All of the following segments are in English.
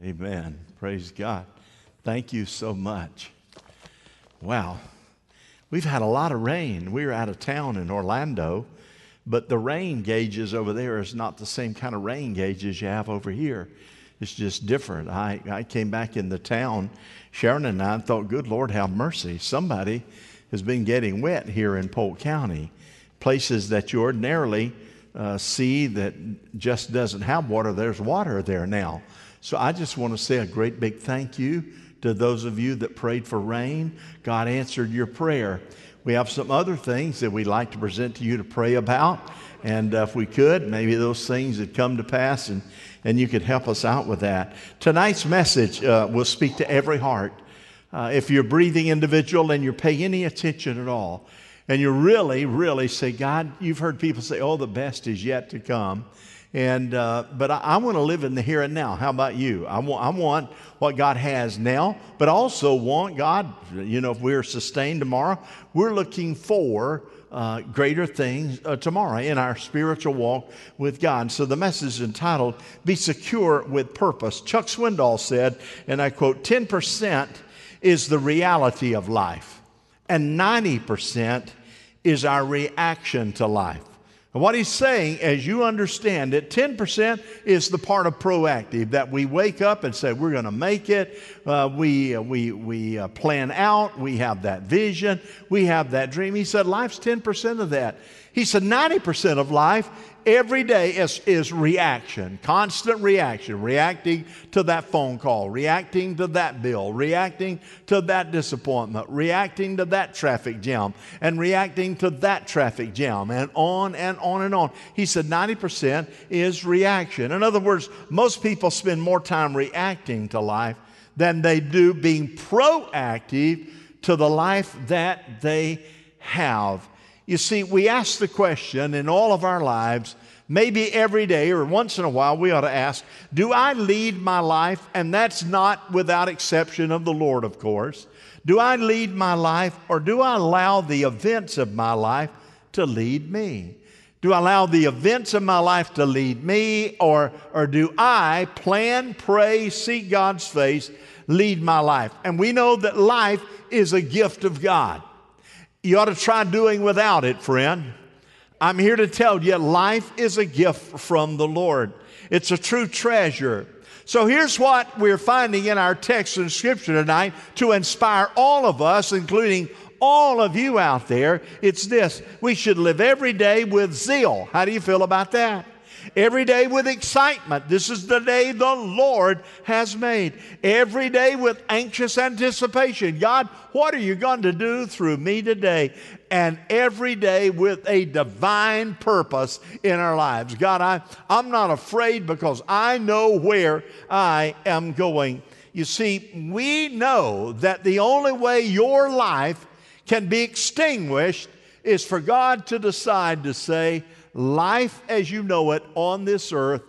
Amen. Praise God. Thank you so much. Wow. We've had a lot of rain. We were out of town in Orlando, but the rain gauges over there is not the same kind of rain gauges you have over here. It's just different. I, I came back in the town, Sharon and I thought, good Lord, have mercy. Somebody has been getting wet here in Polk County. Places that you ordinarily uh, see that just doesn't have water, there's water there now. So I just want to say a great big thank you to those of you that prayed for rain. God answered your prayer. We have some other things that we'd like to present to you to pray about. And if we could, maybe those things would come to pass and, and you could help us out with that. Tonight's message uh, will speak to every heart. Uh, if you're a breathing individual and you're paying any attention at all, and you really, really say, God, you've heard people say, oh, the best is yet to come. And, uh, but I, I want to live in the here and now. How about you? I want, I want what God has now, but also want God, you know, if we're sustained tomorrow, we're looking for uh, greater things uh, tomorrow in our spiritual walk with God. So the message is entitled, Be Secure with Purpose. Chuck Swindoll said, and I quote, 10% is the reality of life, and 90% is our reaction to life. And what he's saying, as you understand it, 10% is the part of proactive that we wake up and say, we're going to make it. Uh, we uh, we, we uh, plan out. We have that vision. We have that dream. He said, life's 10% of that. He said, 90% of life every day is, is reaction, constant reaction, reacting to that phone call, reacting to that bill, reacting to that disappointment, reacting to that traffic jam, and reacting to that traffic jam, and on and on and on. He said 90% is reaction. In other words, most people spend more time reacting to life than they do being proactive to the life that they have. You see, we ask the question in all of our lives, maybe every day or once in a while, we ought to ask, Do I lead my life? And that's not without exception of the Lord, of course. Do I lead my life or do I allow the events of my life to lead me? Do I allow the events of my life to lead me or, or do I plan, pray, seek God's face, lead my life? And we know that life is a gift of God. You ought to try doing without it, friend. I'm here to tell you life is a gift from the Lord. It's a true treasure. So here's what we're finding in our text in Scripture tonight to inspire all of us, including all of you out there. It's this we should live every day with zeal. How do you feel about that? Every day with excitement. This is the day the Lord has made. Every day with anxious anticipation. God, what are you going to do through me today? And every day with a divine purpose in our lives. God, I, I'm not afraid because I know where I am going. You see, we know that the only way your life can be extinguished is for God to decide to say, life as you know it on this earth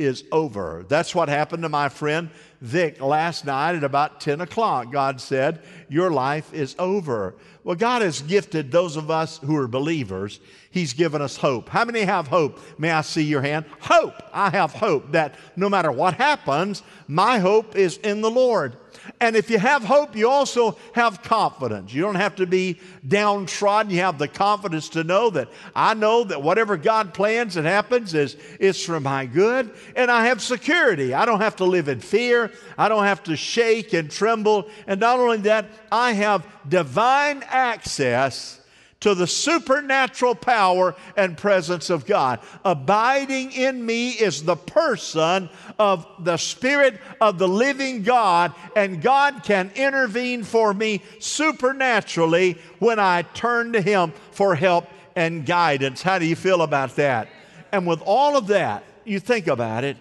is over. That's what happened to my friend Vic last night at about 10 o'clock. God said, Your life is over. Well, God has gifted those of us who are believers, He's given us hope. How many have hope? May I see your hand? Hope. I have hope that no matter what happens, my hope is in the Lord. And if you have hope, you also have confidence. You don't have to be downtrodden. You have the confidence to know that I know that whatever God plans and happens is, is for my good. And I have security. I don't have to live in fear. I don't have to shake and tremble. And not only that, I have divine access to the supernatural power and presence of God. Abiding in me is the person of the Spirit of the living God, and God can intervene for me supernaturally when I turn to Him for help and guidance. How do you feel about that? And with all of that, you think about it,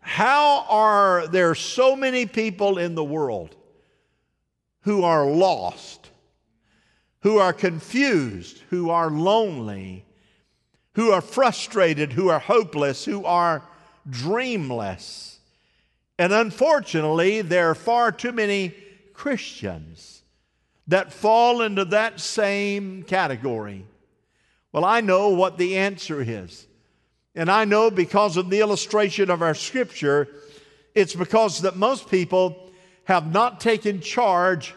how are there so many people in the world who are lost? Who are confused, who are lonely, who are frustrated, who are hopeless, who are dreamless. And unfortunately, there are far too many Christians that fall into that same category. Well, I know what the answer is. And I know because of the illustration of our scripture It's because that most people have not taken charge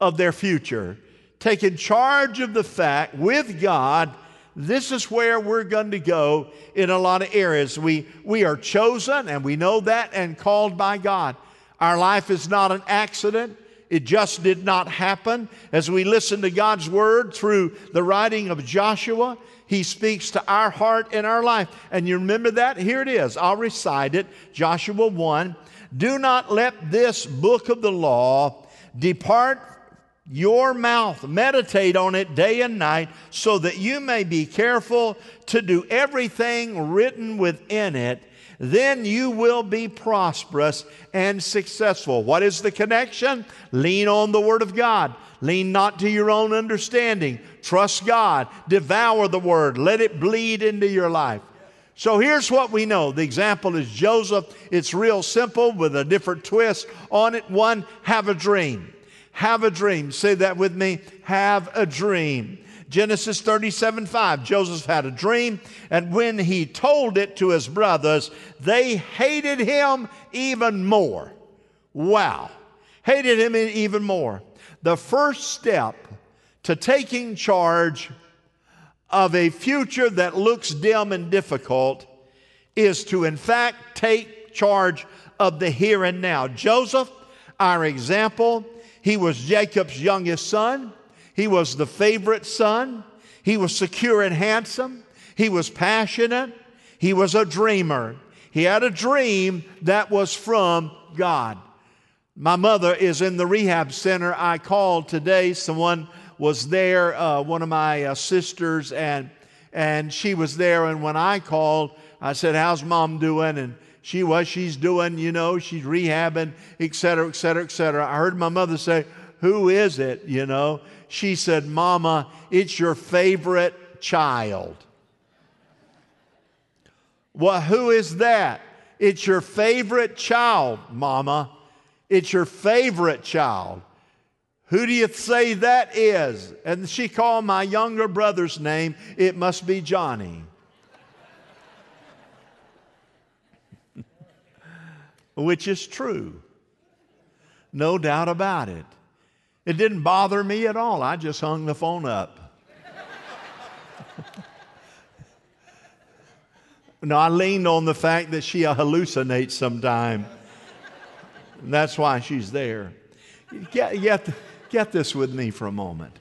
of their future, taken charge of the fact with God, this is where we're going to go in a lot of areas. We, we are chosen, and we know that, and called by God. Our life is not an accident. It just did not happen. As we listen to God's word through the writing of Joshua, he speaks to our heart and our life. And you remember that? Here it is. I'll recite it Joshua 1. Do not let this book of the law depart your mouth. Meditate on it day and night so that you may be careful to do everything written within it then you will be prosperous and successful. What is the connection? Lean on the Word of God. Lean not to your own understanding. Trust God. Devour the Word. Let it bleed into your life. So here's what we know. The example is Joseph. It's real simple with a different twist on it. One, have a dream. Have a dream. Say that with me. Have a dream. Genesis 37 5. Joseph had a dream, and when he told it to his brothers, they hated him even more. Wow. Hated him even more. The first step to taking charge of a future that looks dim and difficult is to, in fact, take charge of the here and now. Joseph, our example, he was Jacob's youngest son. He was the favorite son. He was secure and handsome. He was passionate. He was a dreamer. He had a dream that was from God. My mother is in the rehab center. I called today. Someone was there, uh, one of my uh, sisters, and and she was there. And when I called, I said, "How's mom doing?" And she was. She's doing. You know, she's rehabbing, et cetera, et cetera, et cetera. I heard my mother say, "Who is it?" You know, she said, Mama, it's your favorite child. Well, who is that? It's your favorite child, Mama. It's your favorite child. Who do you say that is? And she called my younger brother's name. It must be Johnny. Which is true. No doubt about it. It didn't bother me at all. I just hung the phone up. no, I leaned on the fact that she hallucinates sometime. And that's why she's there. Get, get, get this with me for a moment.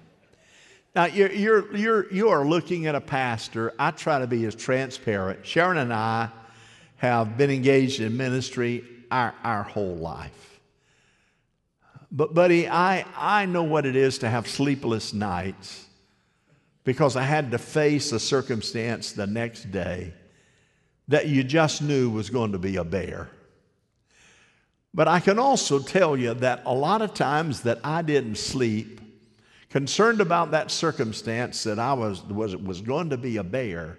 Now, you're, you're, you're, you are looking at a pastor. I try to be as transparent. Sharon and I have been engaged in ministry our, our whole life. But, buddy, I, I know what it is to have sleepless nights because I had to face a circumstance the next day that you just knew was going to be a bear. But I can also tell you that a lot of times that I didn't sleep, concerned about that circumstance that I was, was, was going to be a bear,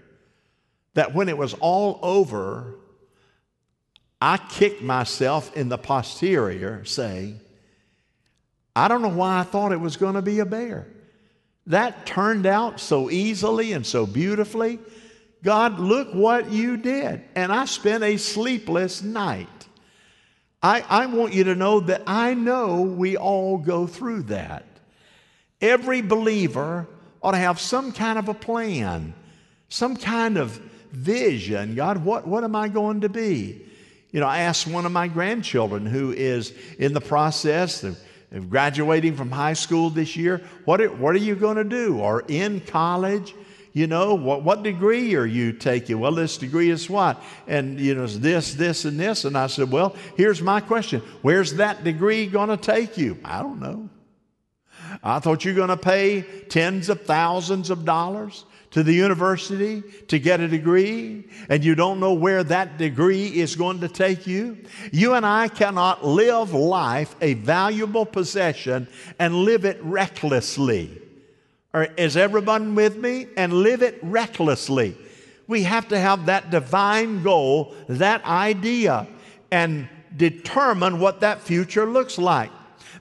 that when it was all over, I kicked myself in the posterior saying, I don't know why I thought it was going to be a bear. That turned out so easily and so beautifully. God, look what you did. And I spent a sleepless night. I, I want you to know that I know we all go through that. Every believer ought to have some kind of a plan, some kind of vision. God, what, what am I going to be? You know, I asked one of my grandchildren who is in the process of graduating from high school this year, what are, what are you going to do? Or in college? You know, what, what degree are you taking? Well, this degree is what? And, you know, this, this, and this. And I said, well, here's my question Where's that degree going to take you? I don't know. I thought you were going to pay tens of thousands of dollars to the university to get a degree and you don't know where that degree is going to take you, you and I cannot live life a valuable possession and live it recklessly. Or is everyone with me? And live it recklessly. We have to have that divine goal, that idea, and determine what that future looks like.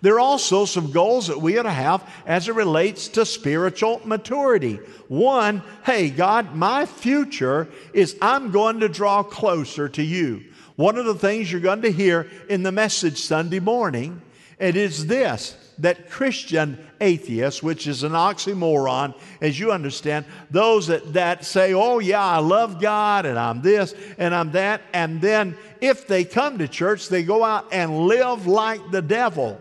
There are also some goals that we ought to have as it relates to spiritual maturity. One, hey, God, my future is I'm going to draw closer to you. One of the things you're going to hear in the message Sunday morning, it is this that Christian atheists, which is an oxymoron, as you understand, those that, that say, oh, yeah, I love God and I'm this and I'm that, and then if they come to church, they go out and live like the devil.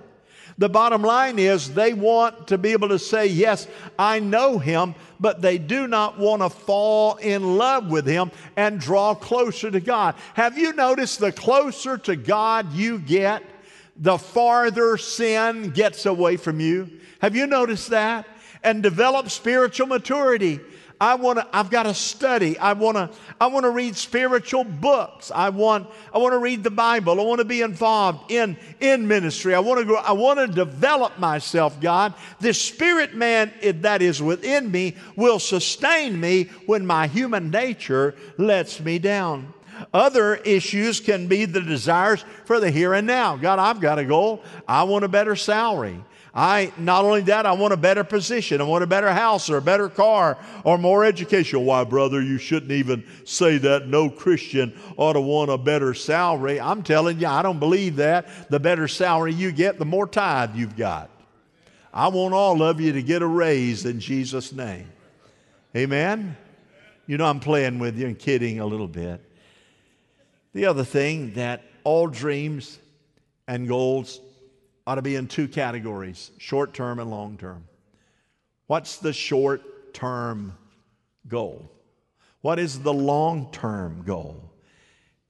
The bottom line is they want to be able to say, Yes, I know him, but they do not want to fall in love with him and draw closer to God. Have you noticed the closer to God you get, the farther sin gets away from you. Have you noticed that? And develop spiritual maturity. I want to, I've got to study. I want to, I want to read spiritual books. I want, I want to read the Bible. I want to be involved in, in ministry. I want to grow, I want to develop myself, God. This spirit man that is within me will sustain me when my human nature lets me down. Other issues can be the desires for the here and now. God, I've got a goal. I want a better salary. I not only that, I want a better position. I want a better house or a better car or more education. Why, brother, you shouldn't even say that. No Christian ought to want a better salary. I'm telling you, I don't believe that. The better salary you get, the more tithe you've got. I want all of you to get a raise in Jesus' name. Amen. You know, I'm playing with you and kidding a little bit. The other thing that all dreams and goals ought to be in two categories short term and long term. What's the short term goal? What is the long term goal?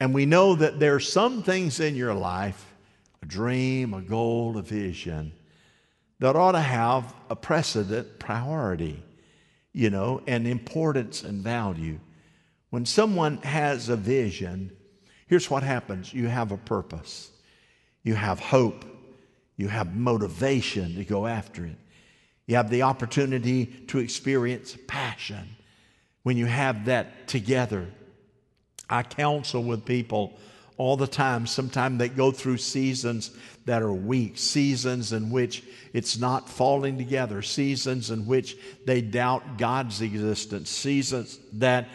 And we know that there are some things in your life a dream, a goal, a vision that ought to have a precedent priority, you know, and importance and value. When someone has a vision, Here's what happens you have a purpose, you have hope, you have motivation to go after it, you have the opportunity to experience passion. When you have that together, I counsel with people all the time. Sometimes they go through seasons that are weak, seasons in which it's not falling together, seasons in which they doubt God's existence, seasons that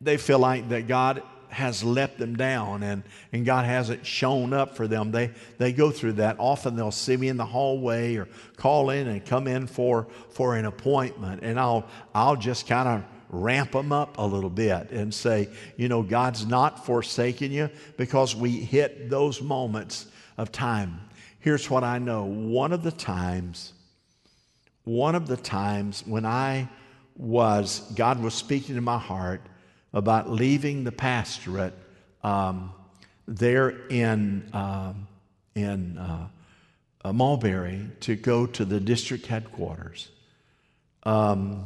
they feel like that God has let them down and, and God hasn't shown up for them. They, they go through that. Often they'll see me in the hallway or call in and come in for, for an appointment. And I'll, I'll just kind of ramp them up a little bit and say, you know, God's not forsaking you because we hit those moments of time. Here's what I know one of the times, one of the times when I was, God was speaking to my heart about leaving the pastorate um, there in, um, in uh, uh, Mulberry to go to the district headquarters. Um,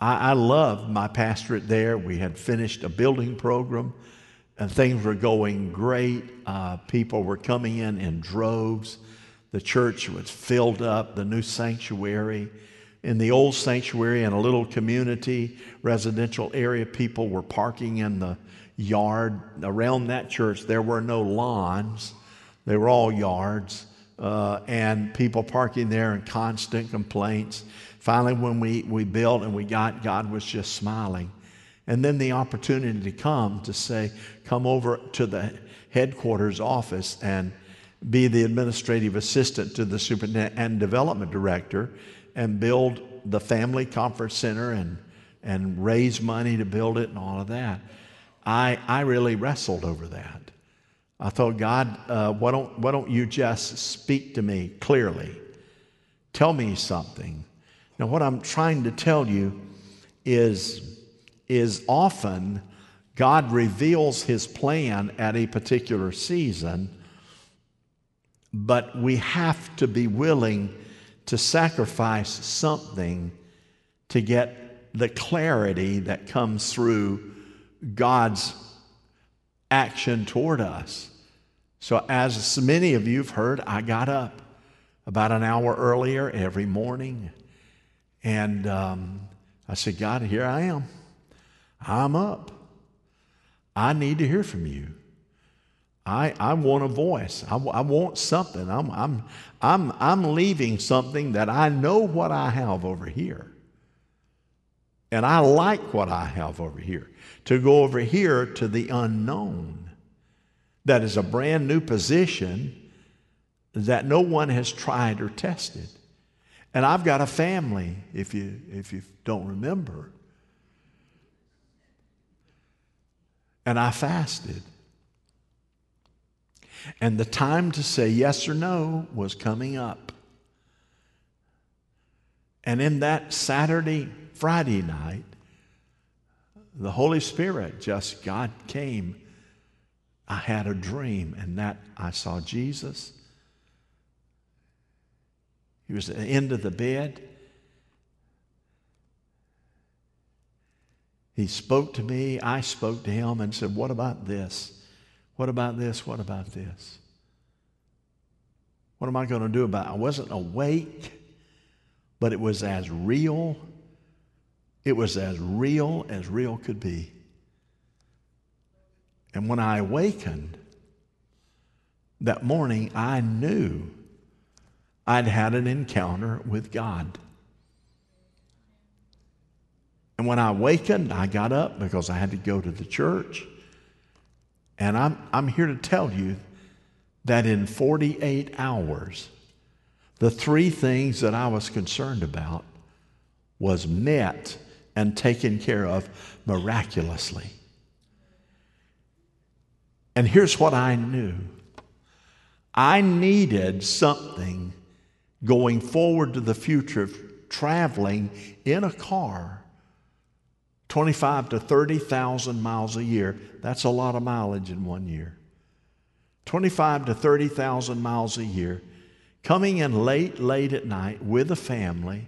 I, I loved my pastorate there. We had finished a building program and things were going great. Uh, people were coming in in droves. The church was filled up, the new sanctuary in the old sanctuary in a little community residential area, people were parking in the yard around that church. There were no lawns, they were all yards, uh, and people parking there in constant complaints. Finally, when we, we built and we got, God was just smiling. And then the opportunity to come to say, come over to the headquarters office and be the administrative assistant to the superintendent and development director and build the family conference center and, and raise money to build it and all of that. I, I really wrestled over that. I thought, God, uh, why, don't, why don't you just speak to me clearly? Tell me something. Now, what I'm trying to tell you is, is often God reveals his plan at a particular season, but we have to be willing to sacrifice something to get the clarity that comes through God's action toward us. So, as many of you have heard, I got up about an hour earlier every morning and um, I said, God, here I am. I'm up. I need to hear from you. I, I want a voice. I, I want something. I'm, I'm, I'm, I'm leaving something that I know what I have over here. And I like what I have over here. To go over here to the unknown. that is a brand new position that no one has tried or tested. And I've got a family, if you, if you don't remember. And I fasted. And the time to say yes or no was coming up. And in that Saturday, Friday night, the Holy Spirit just, God came. I had a dream, and that I saw Jesus. He was at the end of the bed. He spoke to me, I spoke to him, and said, What about this? What about this? What about this? What am I going to do about it? I wasn't awake, but it was as real. It was as real as real could be. And when I awakened that morning, I knew I'd had an encounter with God. And when I awakened, I got up because I had to go to the church. And I'm, I'm here to tell you that in 48 hours, the three things that I was concerned about was met and taken care of miraculously. And here's what I knew I needed something going forward to the future of traveling in a car 25 to 30,000 miles a year. That's a lot of mileage in one year. 25 to 30,000 miles a year, coming in late, late at night with a family,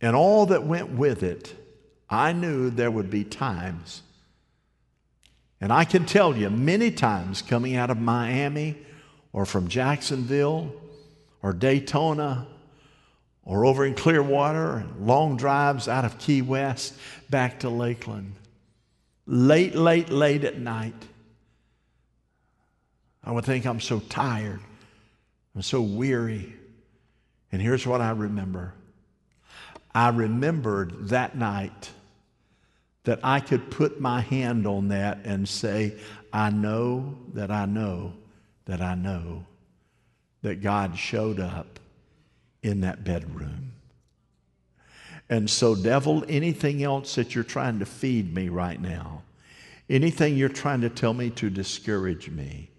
and all that went with it, I knew there would be times. And I can tell you many times coming out of Miami or from Jacksonville or Daytona or over in Clearwater, long drives out of Key West back to Lakeland. Late, late, late at night. I would think I'm so tired. I'm so weary. And here's what I remember I remembered that night that I could put my hand on that and say, I know that I know that I know that God showed up in that bedroom. And so, devil, anything else that you're trying to feed me right now, anything you're trying to tell me to discourage me,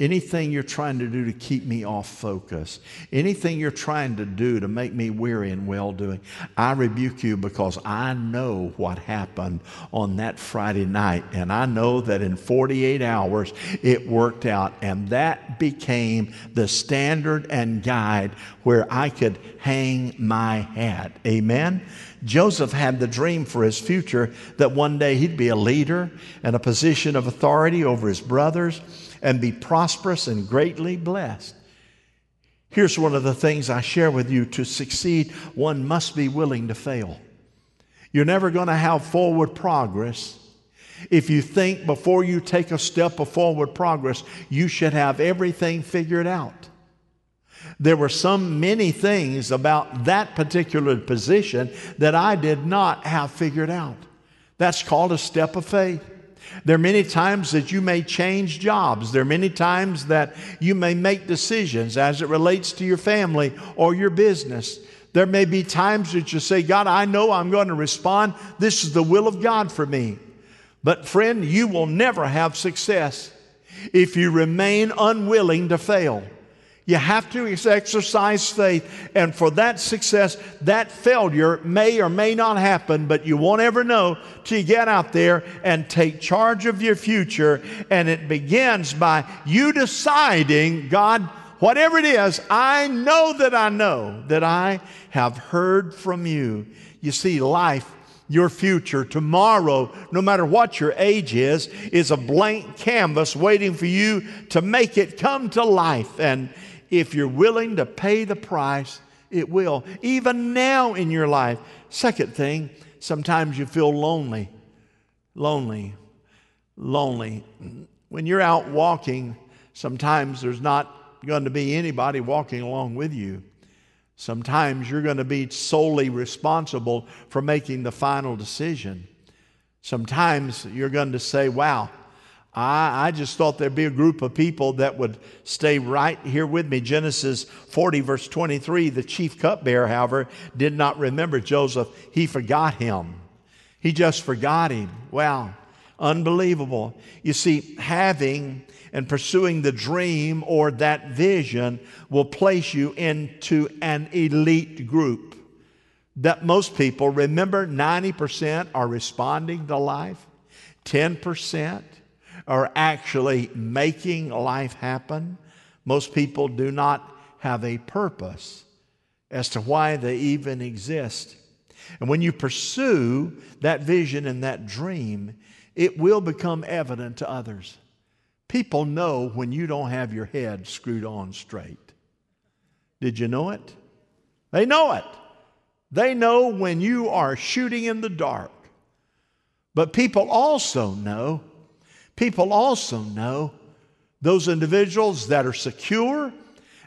anything you're trying to do to keep me off focus, anything you're trying to do to make me weary in well doing, I rebuke you because I know what happened on that Friday night. And I know that in 48 hours it worked out. And that became the standard and guide where I could hang my hat. Amen? Joseph had the dream for his future that one day he'd be a leader and a position of authority over his brothers and be prosperous and greatly blessed. Here's one of the things I share with you to succeed, one must be willing to fail. You're never going to have forward progress if you think before you take a step of forward progress, you should have everything figured out. There were some many things about that particular position that I did not have figured out. That's called a step of faith. There are many times that you may change jobs. There are many times that you may make decisions as it relates to your family or your business. There may be times that you say, God, I know I'm going to respond. This is the will of God for me. But, friend, you will never have success if you remain unwilling to fail. You have to exercise faith. And for that success, that failure may or may not happen, but you won't ever know till you get out there and take charge of your future. And it begins by you deciding, God, whatever it is, I know that I know that I have heard from you. You see, life your future. Tomorrow, no matter what your age is, is a blank canvas waiting for you to make it come to life. And if you're willing to pay the price, it will. Even now in your life. Second thing, sometimes you feel lonely. Lonely. Lonely. When you're out walking, sometimes there's not going to be anybody walking along with you. Sometimes you're going to be solely responsible for making the final decision. Sometimes you're going to say, Wow, I, I just thought there'd be a group of people that would stay right here with me. Genesis 40, verse 23 the chief cupbearer, however, did not remember Joseph. He forgot him. He just forgot him. Wow, unbelievable. You see, having and pursuing the dream or that vision will place you into an elite group that most people remember 90% are responding to life, 10% are actually making life happen. Most people do not have a purpose as to why they even exist. And when you pursue that vision and that dream, it will become evident to others. People know when you don't have your head screwed on straight. Did you know it? They know it. They know when you are shooting in the dark. But people also know People also know those individuals that are secure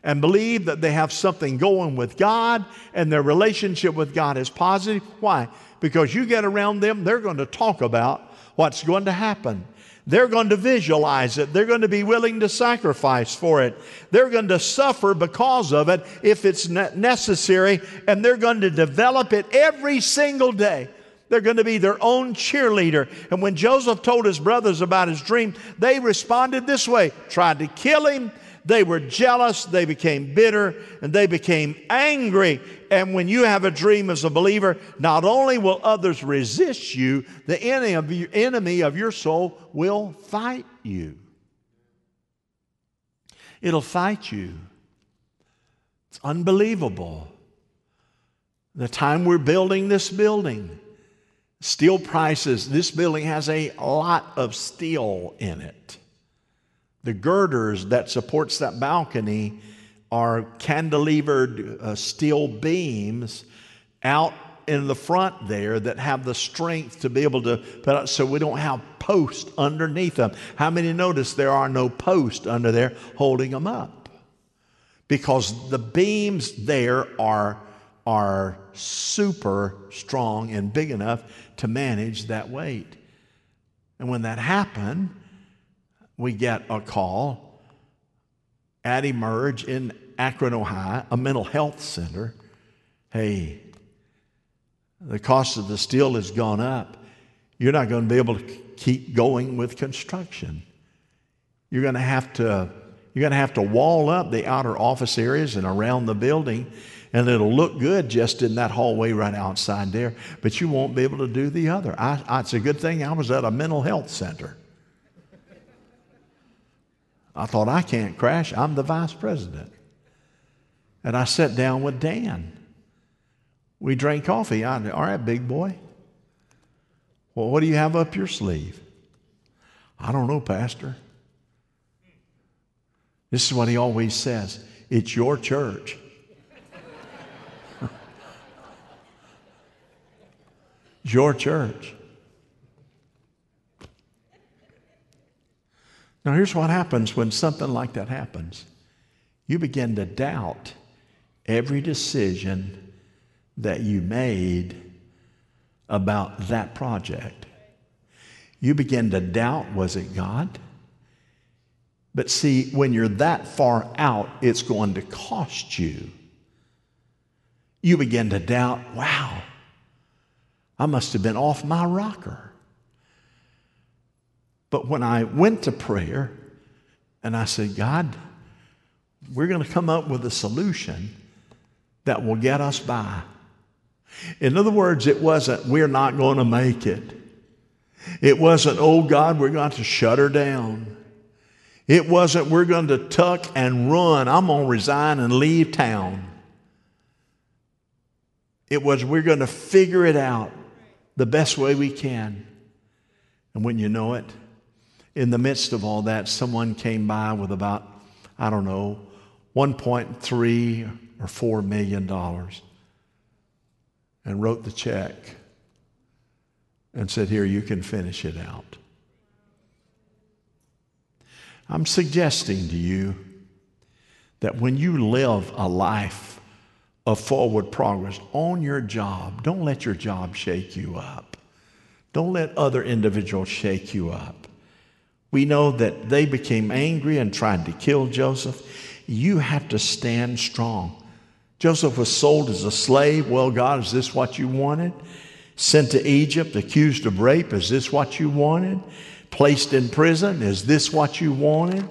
and believe that they have something going with God and their relationship with God is positive. Why? Because you get around them, they're going to talk about what's going to happen. They're going to visualize it. They're going to be willing to sacrifice for it. They're going to suffer because of it if it's necessary, and they're going to develop it every single day. They're going to be their own cheerleader. And when Joseph told his brothers about his dream, they responded this way tried to kill him. They were jealous, they became bitter, and they became angry. And when you have a dream as a believer, not only will others resist you, the enemy of your, soul will fight you. It'll fight you. It's unbelievable. The time we're building this building, Steel prices, this building has a lot of steel in it. The girders that supports that balcony are cantilevered uh, steel beams out in the front there that have the strength to be able to put out so we don't have posts underneath them. How many notice there are no posts under there holding them up? Because the beams there are are super strong and big enough to manage that weight. And when that happened, we get a call at Emerge in Akron, Ohio, a mental health center. Hey, the cost of the steel has gone up. You're not going to be able to keep going with construction. You're going to have to you're going to have to wall up the outer office areas and around the building and it'll look good just in that hallway right outside there, but you won't be able to do the other. I, I, it's a good thing I was at a mental health center. I thought, I can't crash. I'm the vice president. And I sat down with Dan. We drank coffee. I, All right, big boy. Well, what do you have up your sleeve? I don't know, Pastor. This is what he always says it's your church. Your church. Now, here's what happens when something like that happens you begin to doubt every decision that you made about that project. You begin to doubt was it God? But see, when you're that far out, it's going to cost you. You begin to doubt, wow, I must have been off my rocker. But when I went to prayer and I said, God, we're going to come up with a solution that will get us by. In other words, it wasn't, we're not going to make it. It wasn't, oh God, we're going to shut her down. It wasn't, we're going to tuck and run. I'm going to resign and leave town. It was, we're going to figure it out the best way we can. And when you know it, in the midst of all that, someone came by with about, I don't know, 1.3 or 4 million dollars and wrote the check and said, Here, you can finish it out. I'm suggesting to you that when you live a life of forward progress on your job. Don't let your job shake you up. Don't let other individuals shake you up. We know that they became angry and tried to kill Joseph. You have to stand strong. Joseph was sold as a slave. Well, God, is this what you wanted? Sent to Egypt, accused of rape. Is this what you wanted? Placed in prison. Is this what you wanted?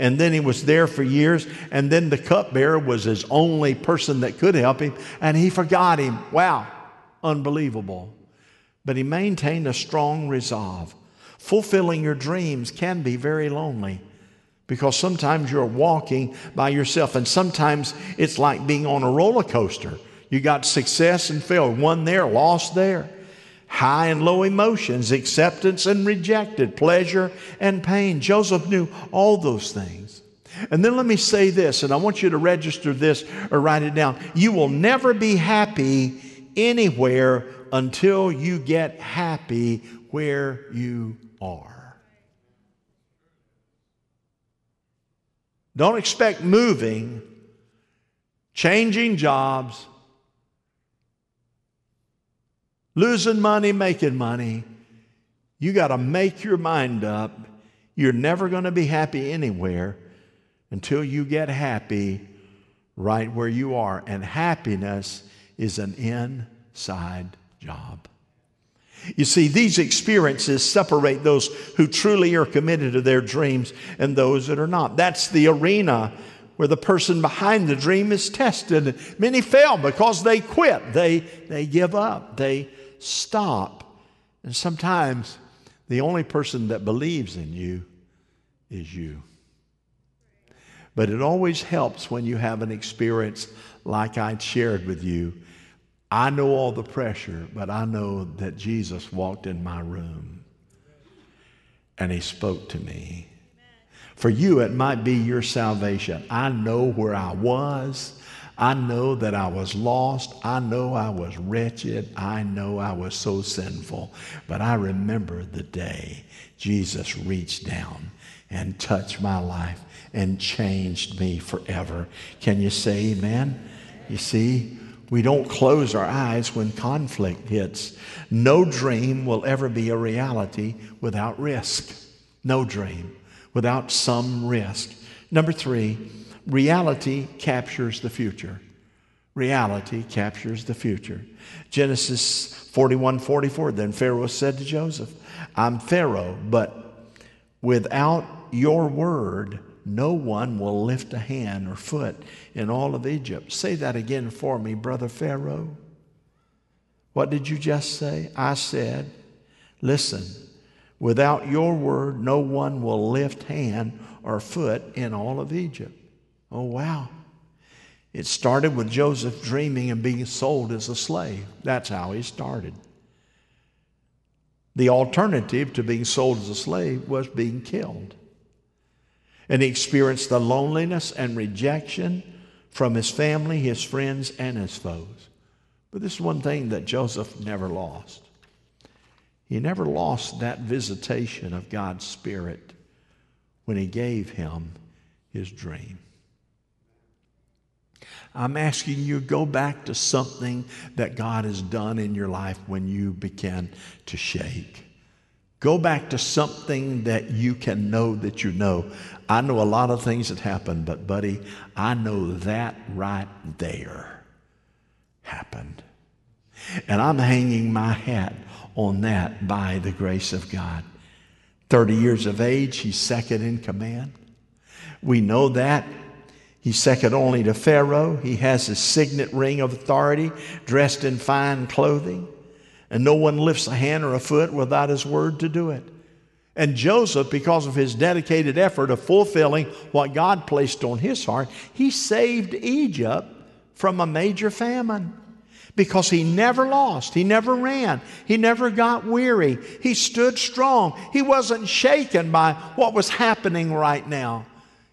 And then he was there for years. And then the cupbearer was his only person that could help him. And he forgot him. Wow, unbelievable. But he maintained a strong resolve. Fulfilling your dreams can be very lonely because sometimes you're walking by yourself, and sometimes it's like being on a roller coaster. You got success and failure, one there, lost there. High and low emotions, acceptance and rejected, pleasure and pain. Joseph knew all those things. And then let me say this, and I want you to register this or write it down. You will never be happy anywhere until you get happy where you are. Don't expect moving, changing jobs, losing money, making money. You got to make your mind up. You're never going to be happy anywhere until you get happy right where you are. And happiness is an inside job. You see, these experiences separate those who truly are committed to their dreams and those that are not. That's the arena where the person behind the dream is tested. Many fail because they quit, they, they give up, they stop. And sometimes the only person that believes in you is you. But it always helps when you have an experience like I shared with you I know all the pressure, but I know that Jesus walked in my room and he spoke to me. For you, it might be your salvation. I know where I was. I know that I was lost. I know I was wretched. I know I was so sinful. But I remember the day Jesus reached down and touched my life and changed me forever. Can you say amen? You see, we don't close our eyes when conflict hits. No dream will ever be a reality without risk. No dream without some risk. Number three, reality captures the future. Reality captures the future. Genesis 41 44. Then Pharaoh said to Joseph, I'm Pharaoh, but without your word, no one will lift a hand or foot in all of Egypt. Say that again for me, Brother Pharaoh. What did you just say? I said, Listen, without your word, no one will lift hand or foot in all of Egypt. Oh, wow. It started with Joseph dreaming and being sold as a slave. That's how he started. The alternative to being sold as a slave was being killed and he experienced the loneliness and rejection from his family, his friends, and his foes. But this is one thing that Joseph never lost. He never lost that visitation of God's Spirit when he gave him his dream. I'm asking you go back to something that God has done in your life when you began to shake. Go back to something that you can know that you know. I know a lot of things that happened, but buddy, I know that right there happened. And I'm hanging my hat on that by the grace of God. 30 years of age, he's second in command. We know that. He's second only to Pharaoh. He has his signet ring of authority, dressed in fine clothing and no one lifts a hand or a foot without his word to do it. And Joseph, because of his dedicated effort of fulfilling what God placed on his heart, he saved Egypt from a major famine because he never lost. He never ran. He never got weary. He stood strong. He wasn't shaken by what was happening right now.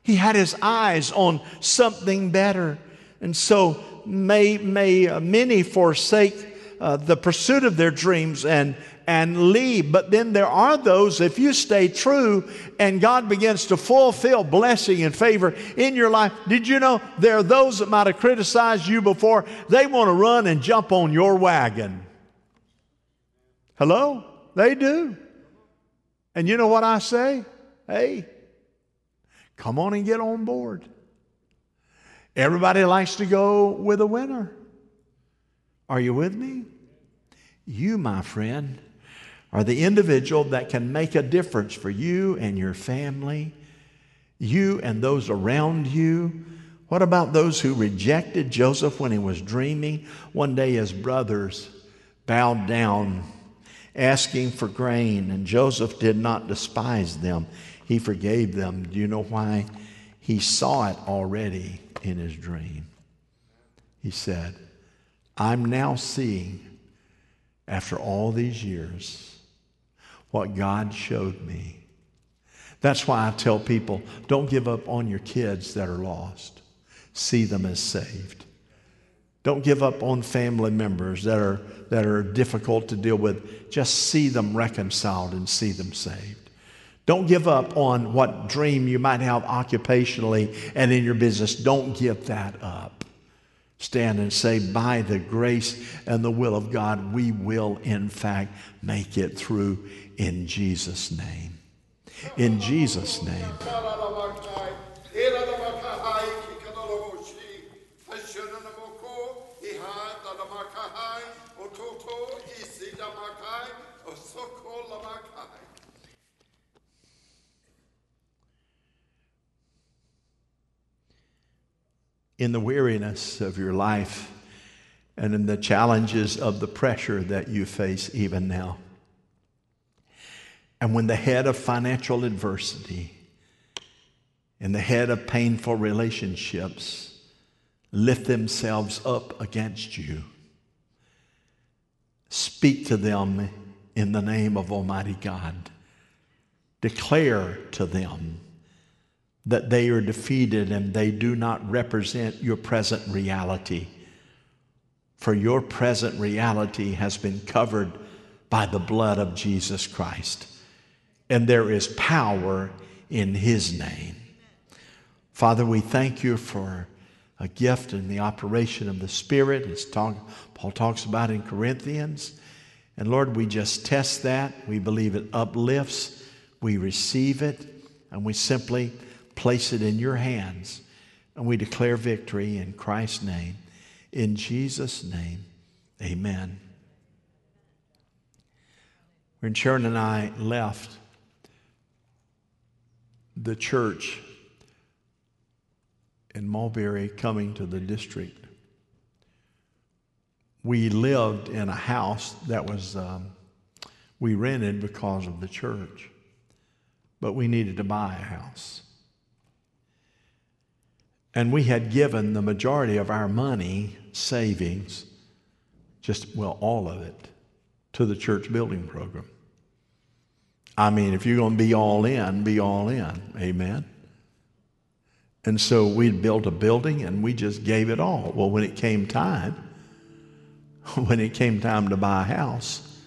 He had his eyes on something better. And so may, may many forsake uh, the pursuit of their dreams and, and leave. But then there are those, if you stay true and God begins to fulfill blessing and favor in your life, did you know there are those that might have criticized you before? They want to run and jump on your wagon. Hello? They do. And you know what I say? Hey, come on and get on board. Everybody likes to go with a winner. Are you with me? You, my friend, are the individual that can make a difference for you and your family, you and those around you. What about those who rejected Joseph when he was dreaming? One day his brothers bowed down asking for grain, and Joseph did not despise them. He forgave them. Do you know why? He saw it already in his dream. He said, I'm now seeing, after all these years, what God showed me. That's why I tell people don't give up on your kids that are lost, see them as saved. Don't give up on family members that are, that are difficult to deal with. Just see them reconciled and see them saved. Don't give up on what dream you might have occupationally and in your business. Don't give that up. Stand and say, by the grace and the will of God, we will in fact make it through in Jesus' name. In Jesus' name. In the weariness of your life and in the challenges of the pressure that you face even now. And when the head of financial adversity and the head of painful relationships lift themselves up against you, speak to them in the name of Almighty God. Declare to them that they are defeated and they do not represent your present reality. For your present reality has been covered by the blood of Jesus Christ, and there is power in His name. Father, we thank you for a gift in the operation of the Spirit, as Paul talks about in Corinthians. And Lord, we just test that. We believe it uplifts, we receive it, and we simply place it in your hands. And we declare victory in Christ's name. In Jesus' name, amen. When Sharon and I left the church in Mulberry coming to the district, we lived in a house that was, um, we rented because of the church, but we needed to buy a house. And we had given the majority of our money, savings, just, well, all of it, to the church building program. I mean, if you're going to be all in, be all in. Amen. And so we'd built a building and we just gave it all. Well, when it came time, when it came time to buy a house,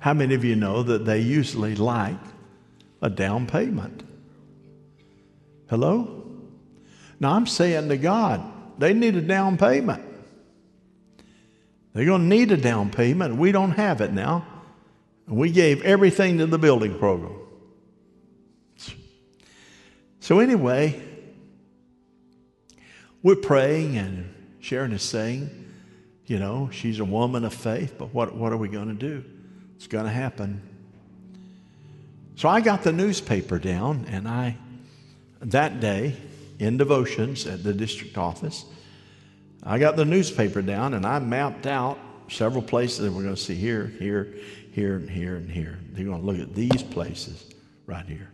how many of you know that they usually like a down payment? Hello? Now I'm saying to God, they need a down payment. They're going to need a down payment. We don't have it now. And we gave everything to the building program. So, anyway, we're praying, and Sharon is saying, you know, she's a woman of faith, but what, what are we going to do? It's going to happen. So I got the newspaper down, and I, that day, in devotions at the district office. I got the newspaper down and I mapped out several places that we're going to see here, here, here, and here, and here. They're going to look at these places right here.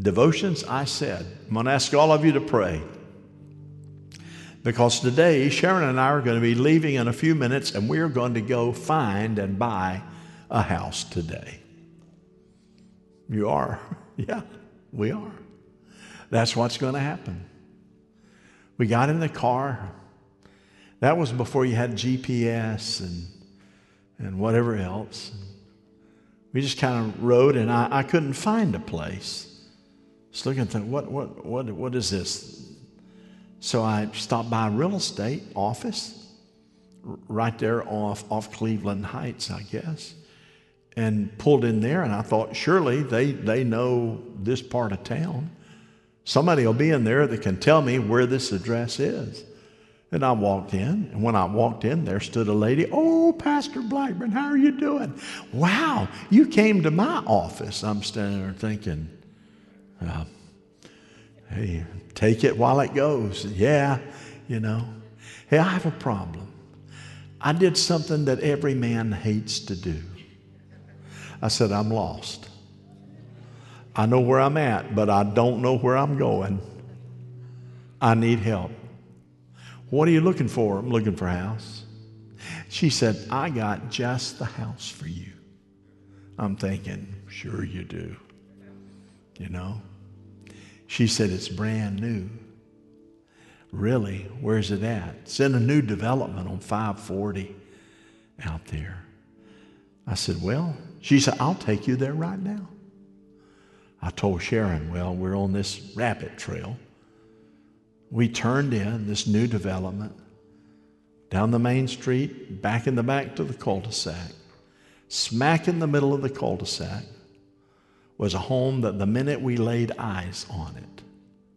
Devotions, I said, I'm going to ask all of you to pray. Because today, Sharon and I are going to be leaving in a few minutes and we're going to go find and buy a house today. You are? yeah. We are. That's what's going to happen. We got in the car. That was before you had GPS and, and whatever else. We just kind of rode, and I, I couldn't find a place. Just looking thinking, what, what, what, what is this? So I stopped by a real estate office right there off, off Cleveland Heights, I guess. And pulled in there. And I thought, surely they, they know this part of town. Somebody will be in there that can tell me where this address is. And I walked in, and when I walked in, there stood a lady. Oh, Pastor Blackburn, how are you doing? Wow, you came to my office. I'm standing there thinking, uh, hey, take it while it goes. Yeah, you know. Hey, I have a problem. I did something that every man hates to do. I said, I'm lost. I know where I'm at, but I don't know where I'm going. I need help. What are you looking for? I'm looking for a house. She said, I got just the house for you. I'm thinking, sure you do. You know? She said, it's brand new. Really? Where's it at? It's in a new development on 540 out there. I said, Well, she said, I'll take you there right now. I told Sharon, Well, we're on this rabbit trail. We turned in this new development down the main street, back in the back to the cul de sac. Smack in the middle of the cul de sac was a home that the minute we laid eyes on it,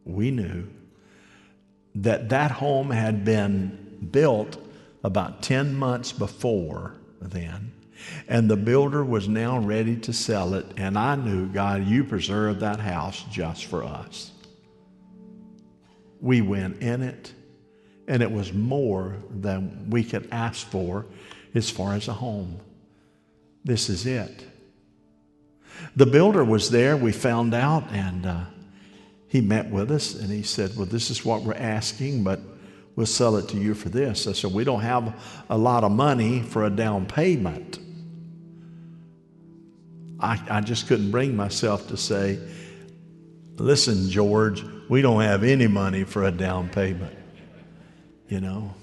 we knew that that home had been built about 10 months before then. And the builder was now ready to sell it. And I knew, God, you preserved that house just for us. We went in it, and it was more than we could ask for as far as a home. This is it. The builder was there, we found out, and uh, he met with us and he said, Well, this is what we're asking, but we'll sell it to you for this. I said, We don't have a lot of money for a down payment. I, I just couldn't bring myself to say, Listen, George, we don't have any money for a down payment. You know?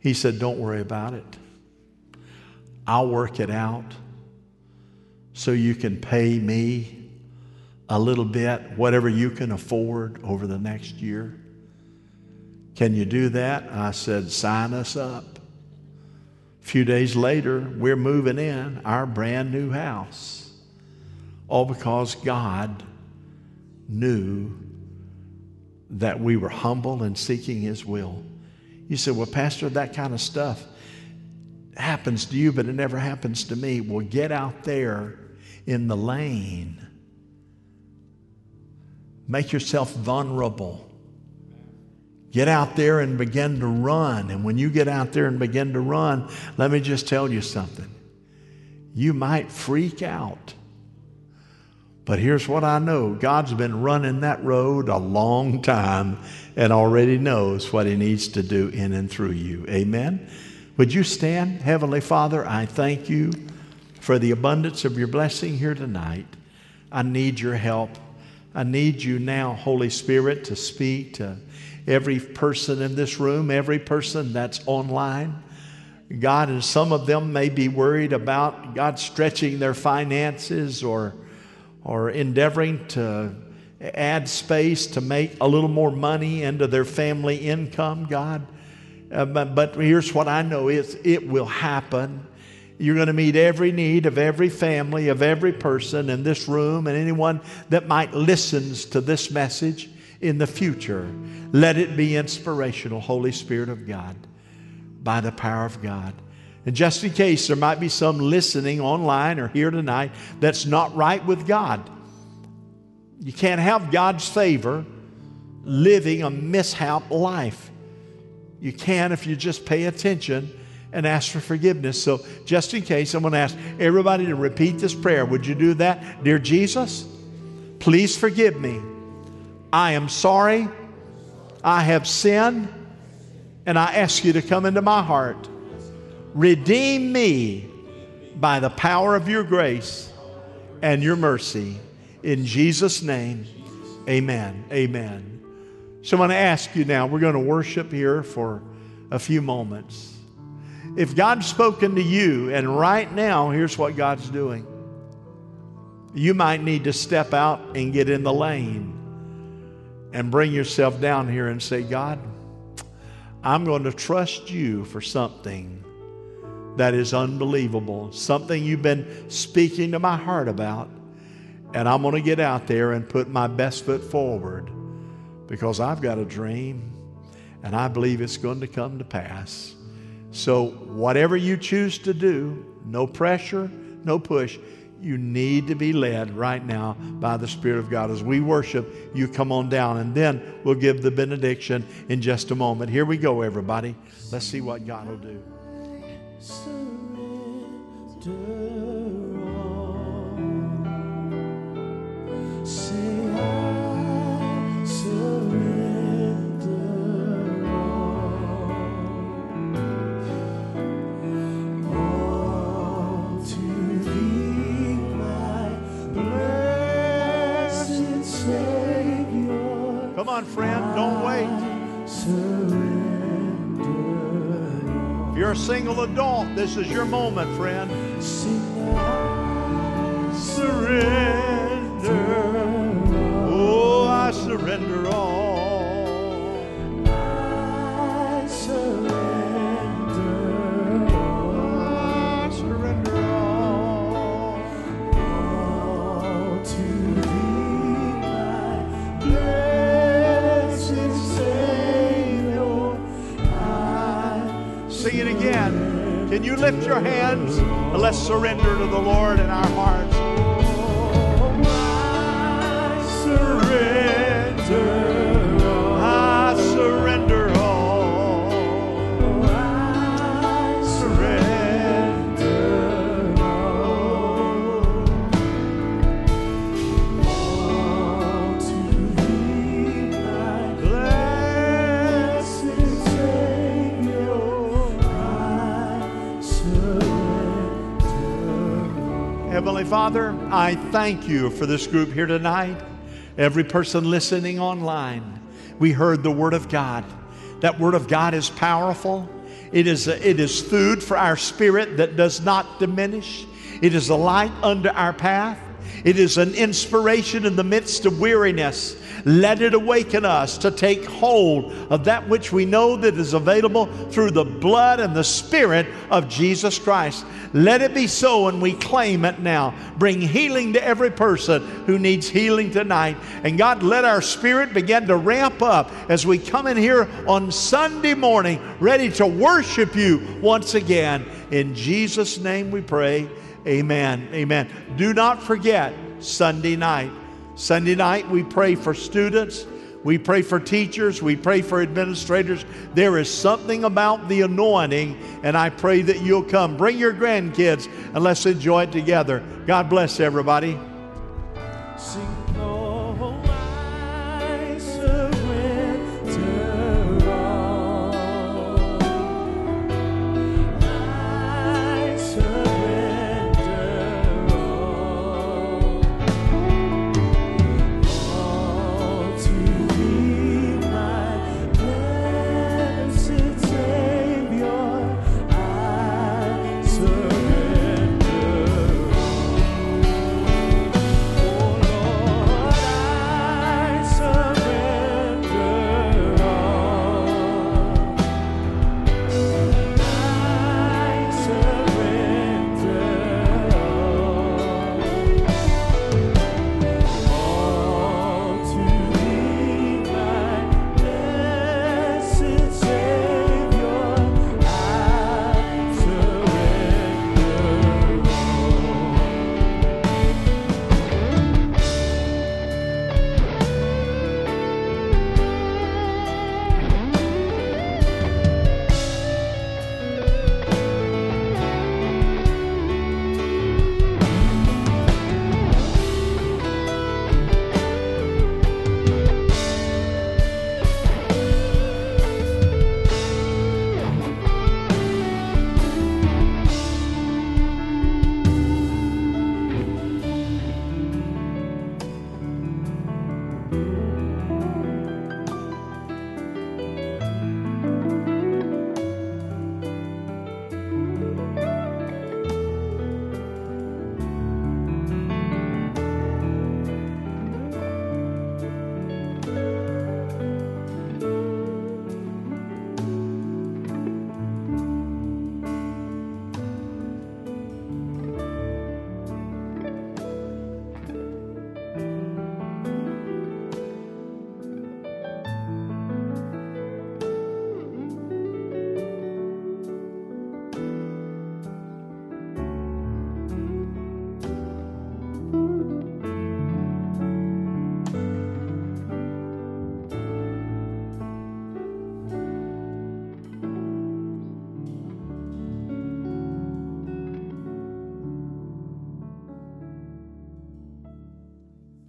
He said, Don't worry about it. I'll work it out so you can pay me a little bit, whatever you can afford over the next year? Can you do that? I said, sign us up. Few days later, we're moving in our brand new house. All because God knew that we were humble and seeking His will. You said, Well, Pastor, that kind of stuff happens to you, but it never happens to me. Well, get out there in the lane Make yourself vulnerable. Get out there and begin to run. And when you get out there and begin to run, let me just tell you something. You might freak out. But here's what I know God's been running that road a long time and already knows what He needs to do in and through you. Amen. Would you stand? Heavenly Father, I thank you for the abundance of your blessing here tonight. I need your help. I need you now, Holy Spirit, to speak to every person in this room, every person that's online. God, and some of them may be worried about God stretching their finances or, or endeavoring to add space to make a little more money into their family income, God. Uh, but, but here's what I know is it will happen you're going to meet every need of every family, of every person in this room, and anyone that might listens to this message in the future. Let it be inspirational, Holy Spirit of God, by the power of God. And just in case there might be some listening online or here tonight that's not right with God, you can't have God's favor living a mishap life. You can if you just pay attention and ask for forgiveness. So, just in case, I'm going to ask everybody to repeat this prayer. Would you do that? Dear Jesus, please forgive me. I am sorry. I have sinned, and I ask you to come into my heart. Redeem me by the power of your grace and your mercy. In Jesus' name, amen. Amen. So I'm going to ask you now, we're going to worship here for a few moments. If God's spoken to you, and right now, here's what God's doing, you might need to step out and get in the lane and bring yourself down here and say, God, I'm going to trust you for something that is unbelievable, something you've been speaking to my heart about. And I'm going to get out there and put my best foot forward because I've got a dream and I believe it's going to come to pass. So, whatever you choose to do, no pressure, no push, you need to be led right now by the Spirit of God. As we worship, you come on down, and then we'll give the benediction in just a moment. Here we go, everybody. Let's see what God will do. Come on, friend, don't wait. If you're a single adult, this is your moment, friend. Surrender. Oh, I surrender all. Lift your hands and let's surrender to the Lord in our hearts? Heavenly Father, I thank you for this group here tonight. Every person listening online, we heard the Word of God. That Word of God is powerful. It is, it is food for our spirit that does not diminish. It is a light under our path. It is an inspiration in the midst of weariness. Let it awaken us to take hold of that which we know that is available through the blood and the Spirit of Jesus Christ. Let it be so, and we claim it now. Bring healing to every person who needs healing tonight. And God, let our spirit begin to ramp up as we come in here on Sunday morning, ready to worship you once again. In Jesus' name we pray. Amen. Amen. Do not forget Sunday night. Sunday night, we pray for students. We pray for teachers. We pray for administrators. There is something about the anointing, and I pray that you'll come. Bring your grandkids and let's enjoy it together. God bless everybody. Sing